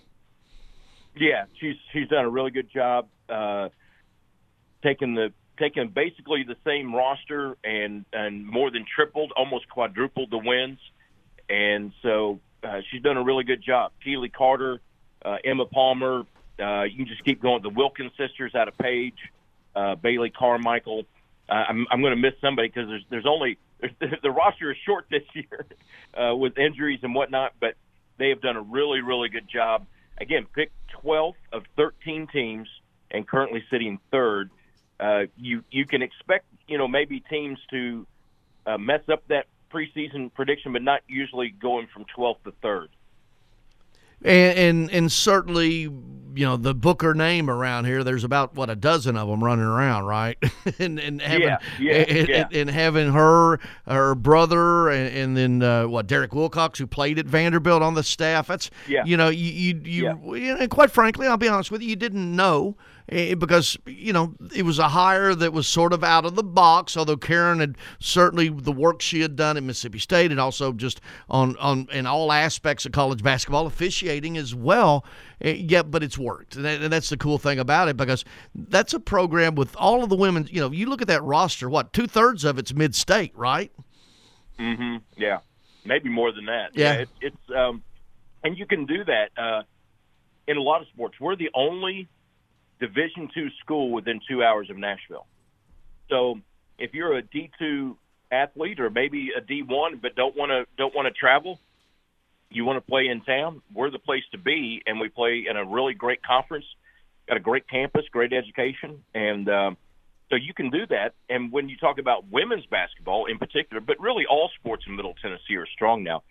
Yeah, she's she's done a really good job uh, taking the taking basically the same roster and and more than tripled, almost quadrupled the wins, and so uh, she's done a really good job. Keely Carter, uh, Emma Palmer, uh, you can just keep going. The Wilkins sisters out of Page, uh, Bailey Carmichael. Uh, I'm I'm going to miss somebody because there's there's only the roster is short this year uh, with injuries and whatnot, but they have done a really really good job. Again, picked 12th of 13 teams and currently sitting third. Uh, you you can expect you know maybe teams to uh, mess up that preseason prediction, but not usually going from 12th to third. And, and and certainly, you know, the Booker name around here. There's about what a dozen of them running around, right? and and having Yeah, yeah, and, yeah. and- and having her, her brother, and, and then uh, what Derek Wilcox, who played at Vanderbilt on the staff. That's Yeah. you know, you you, you and quite frankly, I'll be honest with you, you didn't know because you know it was a hire that was sort of out of the box. Although Karen had certainly the work she had done at Mississippi State, and also just on on in all aspects of college basketball, officiating as well. Eh, Yeah, but it's worked, and that- and that's the cool thing about it because that's a program with all of the women. You know, you look at that roster. What two thirds of it's mid state, right? Mm-hmm. Yeah, maybe more than that. Yeah. it's, it's um, and you can do that uh, in a lot of sports. We're the only Division two school within two hours of Nashville. So if you're a D two athlete or maybe a D one but don't want to don't want to travel, you want to play in town. We're the place to be, and we play in a really great conference. Got a great campus, great education, and um, so you can do that. And when you talk about women's basketball in particular, but really all sports in Middle Tennessee are strong now.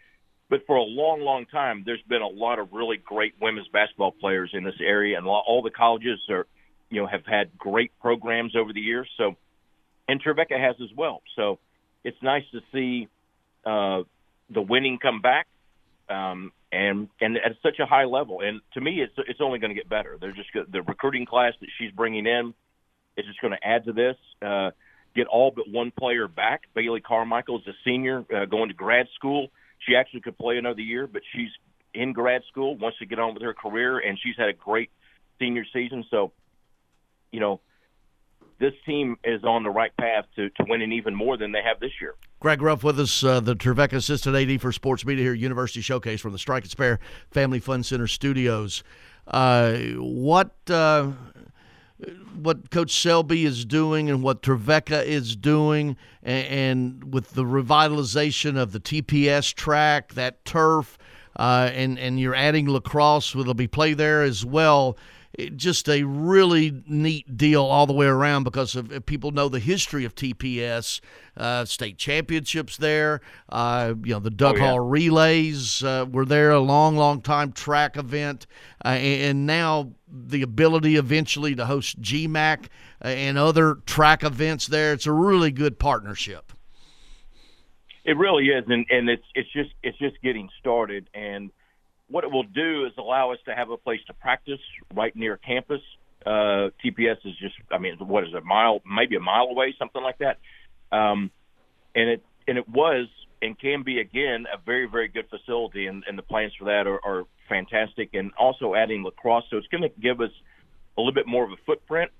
But for a long, long time, there's been a lot of really great women's basketball players in this area, and all the colleges are, you know, have had great programs over the years. So, and Trevecca has as well. So, it's nice to see uh, the winning come back, um, and and at such a high level. And to me, it's it's only going to get better. They're just the recruiting class that she's bringing in is just going to add to this. Uh, get all but one player back. Bailey Carmichael is a senior uh, going to grad school. She actually could play another year, but she's in grad school, wants to get on with her career, and she's had a great senior season. So, you know, this team is on the right path to, to winning even more than they have this year. Greg Ruff with us, uh, the Trevecca Assistant AD for Sports Media here University Showcase from the Strike and Spare Family Fun Center Studios. Uh, what uh, what Coach Selby is doing and what Trevecca is doing, and, and with the revitalization of the TPS track, that turf, uh, and and you're adding lacrosse, will be play there as well. It, just a really neat deal all the way around because of, if people know the history of TPS, uh, state championships there. Uh, you know the Duck Oh, yeah. Hall relays uh, were there a long, long time track event, uh, and, and now the ability eventually to host GMAC uh, and other track events there. It's a really good partnership. It really is, and and it's it's just it's just getting started. And what it will do is allow us to have a place to practice right near campus. Uh, TPS is just, I mean, what is it, a mile, maybe a mile away, something like that. Um, and it and it was and can be again a very very good facility, and, and the plans for that are, are fantastic. And also adding lacrosse, so it's going to give us a little bit more of a footprint,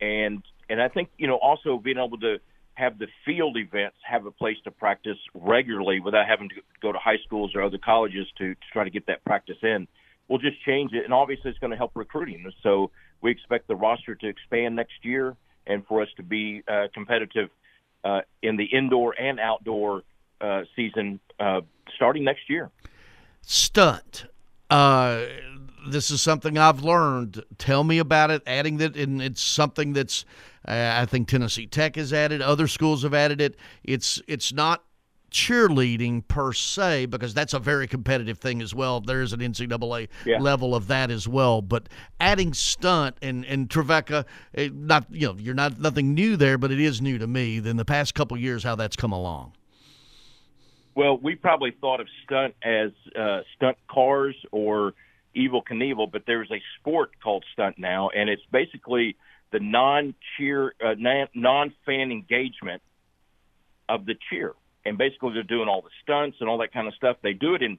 and and I think you know also being able to have the field events have a place to practice regularly without having to go to high schools or other colleges to, to try to get that practice in. We'll just change it, and obviously it's going to help recruiting. So we expect the roster to expand next year, and for us to be uh, competitive uh, in the indoor and outdoor uh, season uh, starting next year. Stunt. Uh, this is something I've learned. Tell me about it. Adding that, and it's something that's uh, I think Tennessee Tech has added. Other schools have added it. It's it's not cheerleading per se because that's a very competitive thing as well. There is an NCAA Yeah. level of that as well. But adding stunt and and Trevecca, eh, not you know you're not nothing new there, but it is new to me. In the past couple years, how that's come along. Well, we probably thought of stunt as uh, stunt cars or Evil Knievel, but there's a sport called stunt now, and it's basically the non-cheer, uh, non- non-fan engagement of the cheer. And basically, they're doing all the stunts and all that kind of stuff. They do it in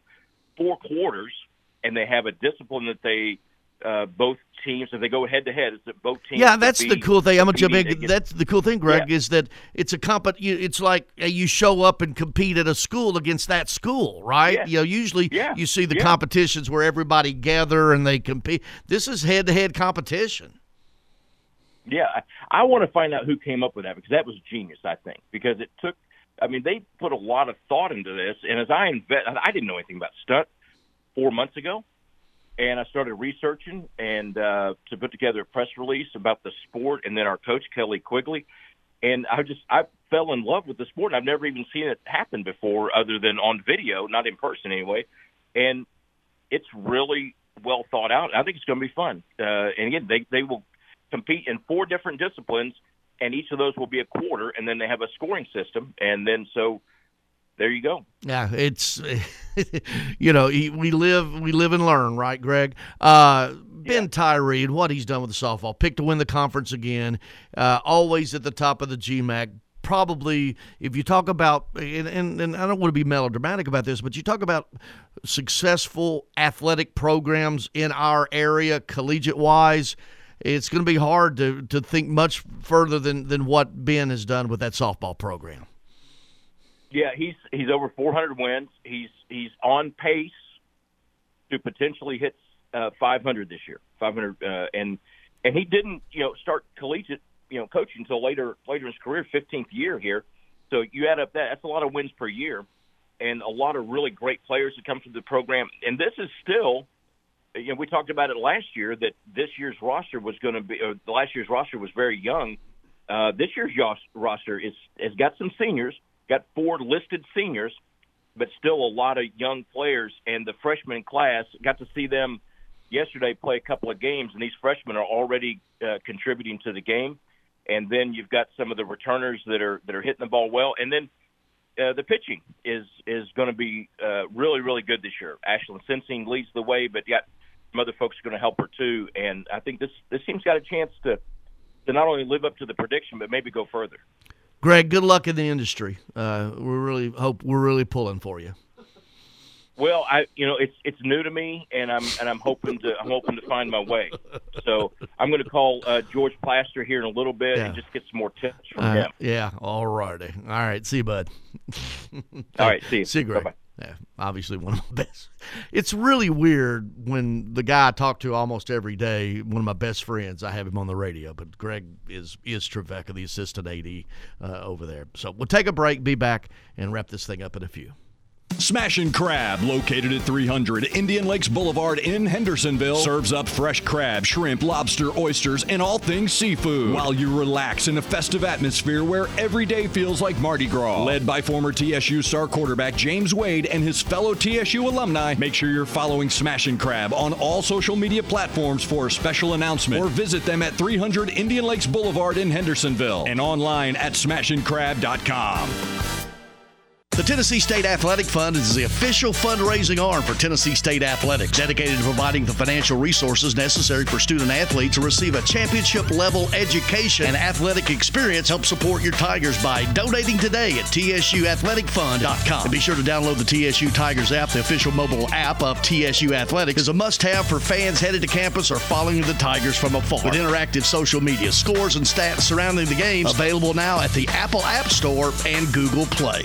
four quarters, and they have a discipline that they uh, both teams, if they go head to head, it's that both teams. Yeah, that's the cool thing. I'm gonna jump in. That's the cool thing, Greg, is that it's a comp. It's like you show up and compete at a school against that school, right? Yeah. You know, usually Yeah. you see the Yeah. competitions where everybody gather and they compete. This is head-to-head competition. Yeah, I, I want to find out who came up with that because that was genius. I think because it took. I mean, they put a lot of thought into this, and as I invest, I didn't know anything about stunt four months ago, and I started researching and uh, to put together a press release about the sport, and then our coach Kelly Quigley, and I just I fell in love with the sport. And I've never even seen it happen before, other than on video, not in person anyway, and it's really well thought out. I think it's going to be fun. Uh, and again, they they will compete in four different disciplines, and each of those will be a quarter, and then they have a scoring system, and then so there you go. Yeah, it's you know we live we live and learn, right, Greg? Uh, Ben Tyree and what he's done with the softball, picked to win the conference again, uh, always at the top of the GMAC. Probably, if you talk about, and, and, and I don't want to be melodramatic about this, but you talk about successful athletic programs in our area, collegiate wise, it's going to be hard to, to think much further than, than what Ben has done with that softball program. Yeah, he's he's over 400 wins. He's he's on pace to potentially hit uh, 500 this year. 500, uh, and and he didn't you know start collegiate you know coaching until later later in his career, 15th year here. So you add up that that's a lot of wins per year, and a lot of really great players that come through the program. And this is still, you know, we talked about it last year that this year's roster was going to be, or last year's roster was very young. Uh, this year's roster is has got some seniors, got four listed seniors, but still a lot of young players. And the freshman class got to see them yesterday play a couple of games, and these freshmen are already uh, contributing to the game. And then you've got some of the returners that are that are hitting the ball well, and then uh, the pitching is is going to be uh, really really good this year. Ashlyn Sensing leads the way, but yet some other folks are going to help her too. And I think this this team's got a chance to to not only live up to the prediction, but maybe go further. Greg, good luck in the industry. Uh, we really hope we're really pulling for you. Well, I you know it's it's new to me, and I'm and I'm hoping to I'm hoping to find my way. So I'm going to call uh, George Plaster here in a little bit Yeah. and just get some more tips from Uh, him. yeah, all righty. All right, see you, bud. All right, see you. See you, Greg. Bye-bye. Yeah, obviously one of my best. It's really weird when the guy I talk to almost every day, one of my best friends, I have him on the radio, but Greg is is Trevecca, the assistant AD uh, over there. So we'll take a break, be back, and wrap this thing up in a few. Smashin' Crab, located at 300 Indian Lakes Boulevard in Hendersonville, serves up fresh crab, shrimp, lobster, oysters, and all things seafood while you relax in a festive atmosphere where every day feels like Mardi Gras. Led by former TSU star quarterback James Wade and his fellow TSU alumni, make sure you're following Smashin' Crab on all social media platforms for a special announcement or visit them at 300 Indian Lakes Boulevard in Hendersonville and online at smashincrab.com. The Tennessee State Athletic Fund is the official fundraising arm for Tennessee State Athletics, dedicated to providing the financial resources necessary for student athletes to receive a championship level education and athletic experience. Help support your Tigers by donating today at tsuathleticfund.com. And be sure to download the TSU Tigers app, the official mobile app of TSU Athletics, is a must have for fans headed to campus or following the Tigers from afar. With interactive social media, scores, and stats surrounding the games, available now at the Apple App Store and Google Play.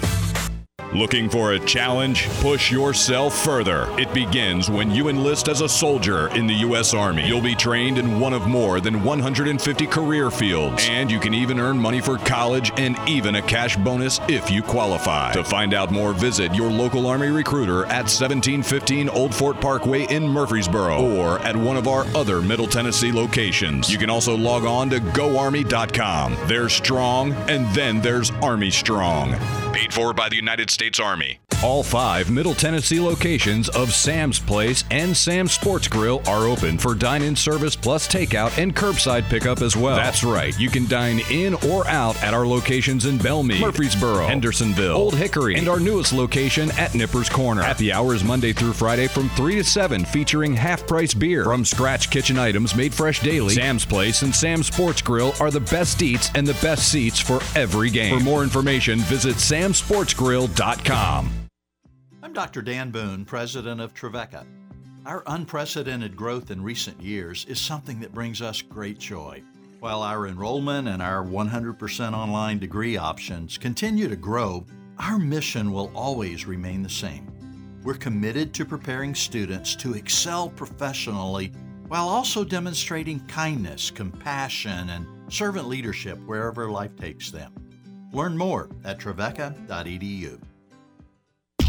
Looking for a challenge? Push yourself further. It begins when you enlist as a soldier in the U.S. Army. You'll be trained in one of more than 150 career fields, and you can even earn money for college and even a cash bonus if you qualify. To find out more, visit your local Army recruiter at 1715 Old Fort Parkway in Murfreesboro or at one of our other Middle Tennessee locations. You can also log on to goarmy.com. There's strong, and then there's Army Strong. Paid for by the United States Army. All five Middle Tennessee locations of Sam's Place and Sam's Sports Grill are open for dine in service plus takeout and curbside pickup as well. That's right, you can dine in or out at our locations in Belle Meade, Murfreesboro, Hendersonville, Old Hickory, and our newest location at Nippers Corner. Happy hours Monday through Friday from 3 to 7, featuring half price beer. From scratch kitchen items made fresh daily, Sam's Place and Sam's Sports Grill are the best eats and the best seats for every game. For more information, visit samsportsgrill.com. I'm Dr. Dan Boone, president of Trevecca. Our unprecedented growth in recent years is something that brings us great joy. While our enrollment and our 100% online degree options continue to grow, our mission will always remain the same. We're committed to preparing students to excel professionally while also demonstrating kindness, compassion, and servant leadership wherever life takes them. Learn more at trevecca.edu.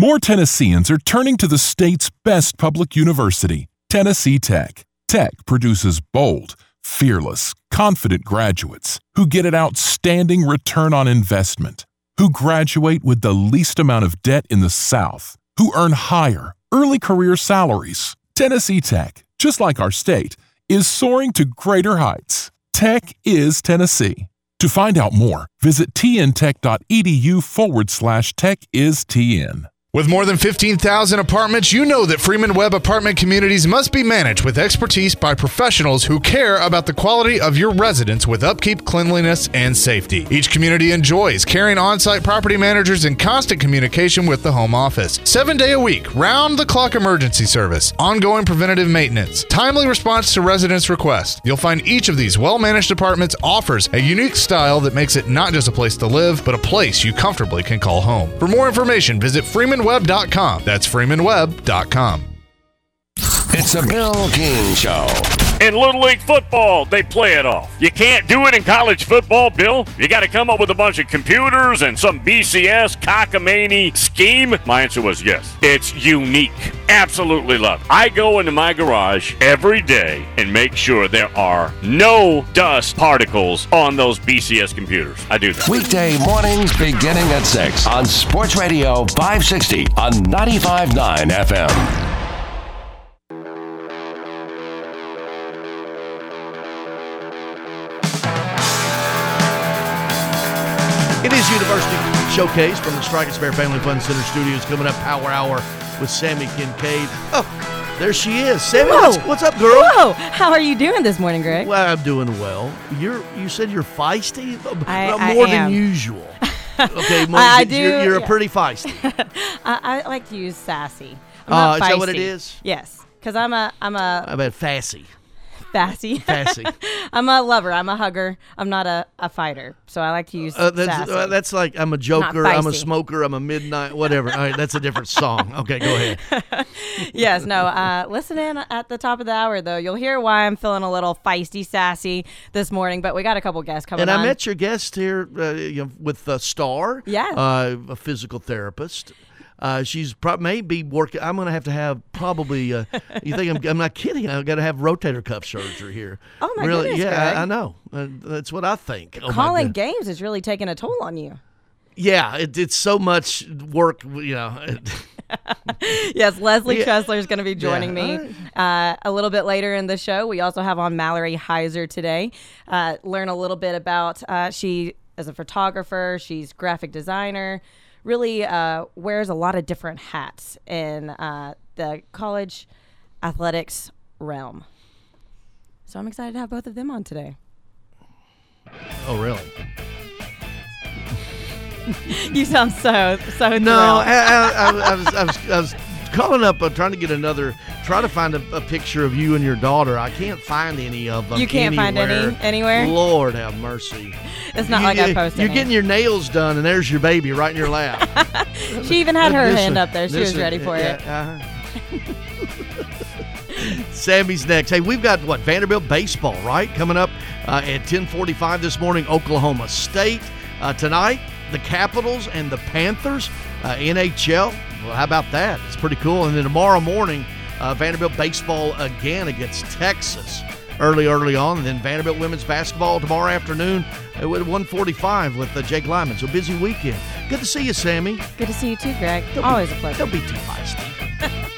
More Tennesseans are turning to the state's best public university, Tennessee Tech. Tech produces bold, fearless, confident graduates who get an outstanding return on investment, who graduate with the least amount of debt in the South, who earn higher, early career salaries. Tennessee Tech, just like our state, is soaring to greater heights. Tech is Tennessee. To find out more, visit tntech.edu forward slash tech is TN. With more than 15,000 apartments, you know that Freeman Webb apartment communities must be managed with expertise by professionals who care about the quality of your residence with upkeep, cleanliness, and safety. Each community enjoys carrying on site property managers in constant communication with the home office. Seven day a week, round the clock emergency service, ongoing preventative maintenance, timely response to residents' requests. You'll find each of these well managed apartments offers a unique style that makes it not just a place to live, but a place you comfortably can call home. For more information, visit Freeman freemanwebb.com. That's freemanwebb.com. It's a Bill King Show. In Little League football, they play it off. You can't do it in college football, Bill. You got to come up with a bunch of computers and some BCS cockamamie scheme. My answer was yes. It's unique. Absolutely love. I go into my garage every day and make sure there are no dust particles on those BCS computers. I do that. Weekday mornings beginning at 6 on Sports Radio 560 on 95.9 FM. It is University Showcase from the Strike and Spare Family Fun Center Studios. Coming up, Power Hour with Sammy Kincaid. Oh, there she is. Sammy, what's, what's up, girl? Whoa! How are you doing this morning, Greg? Well, I'm doing well. You're. You said you're feisty. I- Uh, I more am. than usual. Okay, more, I You're, do, you're a pretty feisty. I, I like to use sassy. Uh, is that what it is? Yes, because I'm a I'm a I bet fassy. Fassy. Fassy. I'm a lover. I'm a hugger. I'm not a, a fighter. So I like to use Uh, that's, uh, that's like I'm a joker, I'm a smoker, I'm a midnight, whatever. All right, that's a different song. Okay, go ahead. yes, no. Uh, listen in at the top of the hour, though. You'll hear why I'm feeling a little feisty, sassy this morning. But we got a couple guests coming And on. I met your guest here uh, you know, with Star. Yeah. Uh, a physical therapist. Uh, she's probably maybe working. I'm going to have to have probably. Uh, you think I'm, I'm not kidding? I've got to have rotator cuff surgery here. Oh, my really? goodness, Yeah. I, I know. Uh, that's what I think. Oh, Calling games is really taking a toll on you. Yeah, it, it's so much work. You know. yes, Leslie Yeah. Chesler is going to be joining Yeah, me uh, a little bit later in the show. We also have on Mallory Heiser today. Uh, learn a little bit about uh, she is a photographer. She's graphic designer. Really uh, wears a lot of different hats in uh, the college athletics realm. So I'm excited to have both of them on today. oh, really? you sound so so. No. I, I, I, I, was, I, was, I was calling up, uh, trying to get another, try to find a, a picture of you and your daughter. I can't find any of them. You can't find any anywhere. anywhere? Lord have mercy. It's not you, like I posted. You're any. getting your nails done, and there's your baby right in your lap. She even had her hand up there. She was ready for it. uh-huh. Sammy's next. Hey, we've got what Vanderbilt baseball right coming up uh, at 10:45 this morning. Oklahoma State uh, tonight. The Capitals and the Panthers. Uh, NHL. Well, how about that? It's pretty cool. And then tomorrow morning, uh, Vanderbilt baseball again against Texas. Early, early on, and then Vanderbilt women's basketball tomorrow afternoon at 1:45 with uh, Jake Lyman. So busy weekend. Good to see you, Sammy. Good to see you too, Greg. Don't be- Always a pleasure. Don't be too feisty.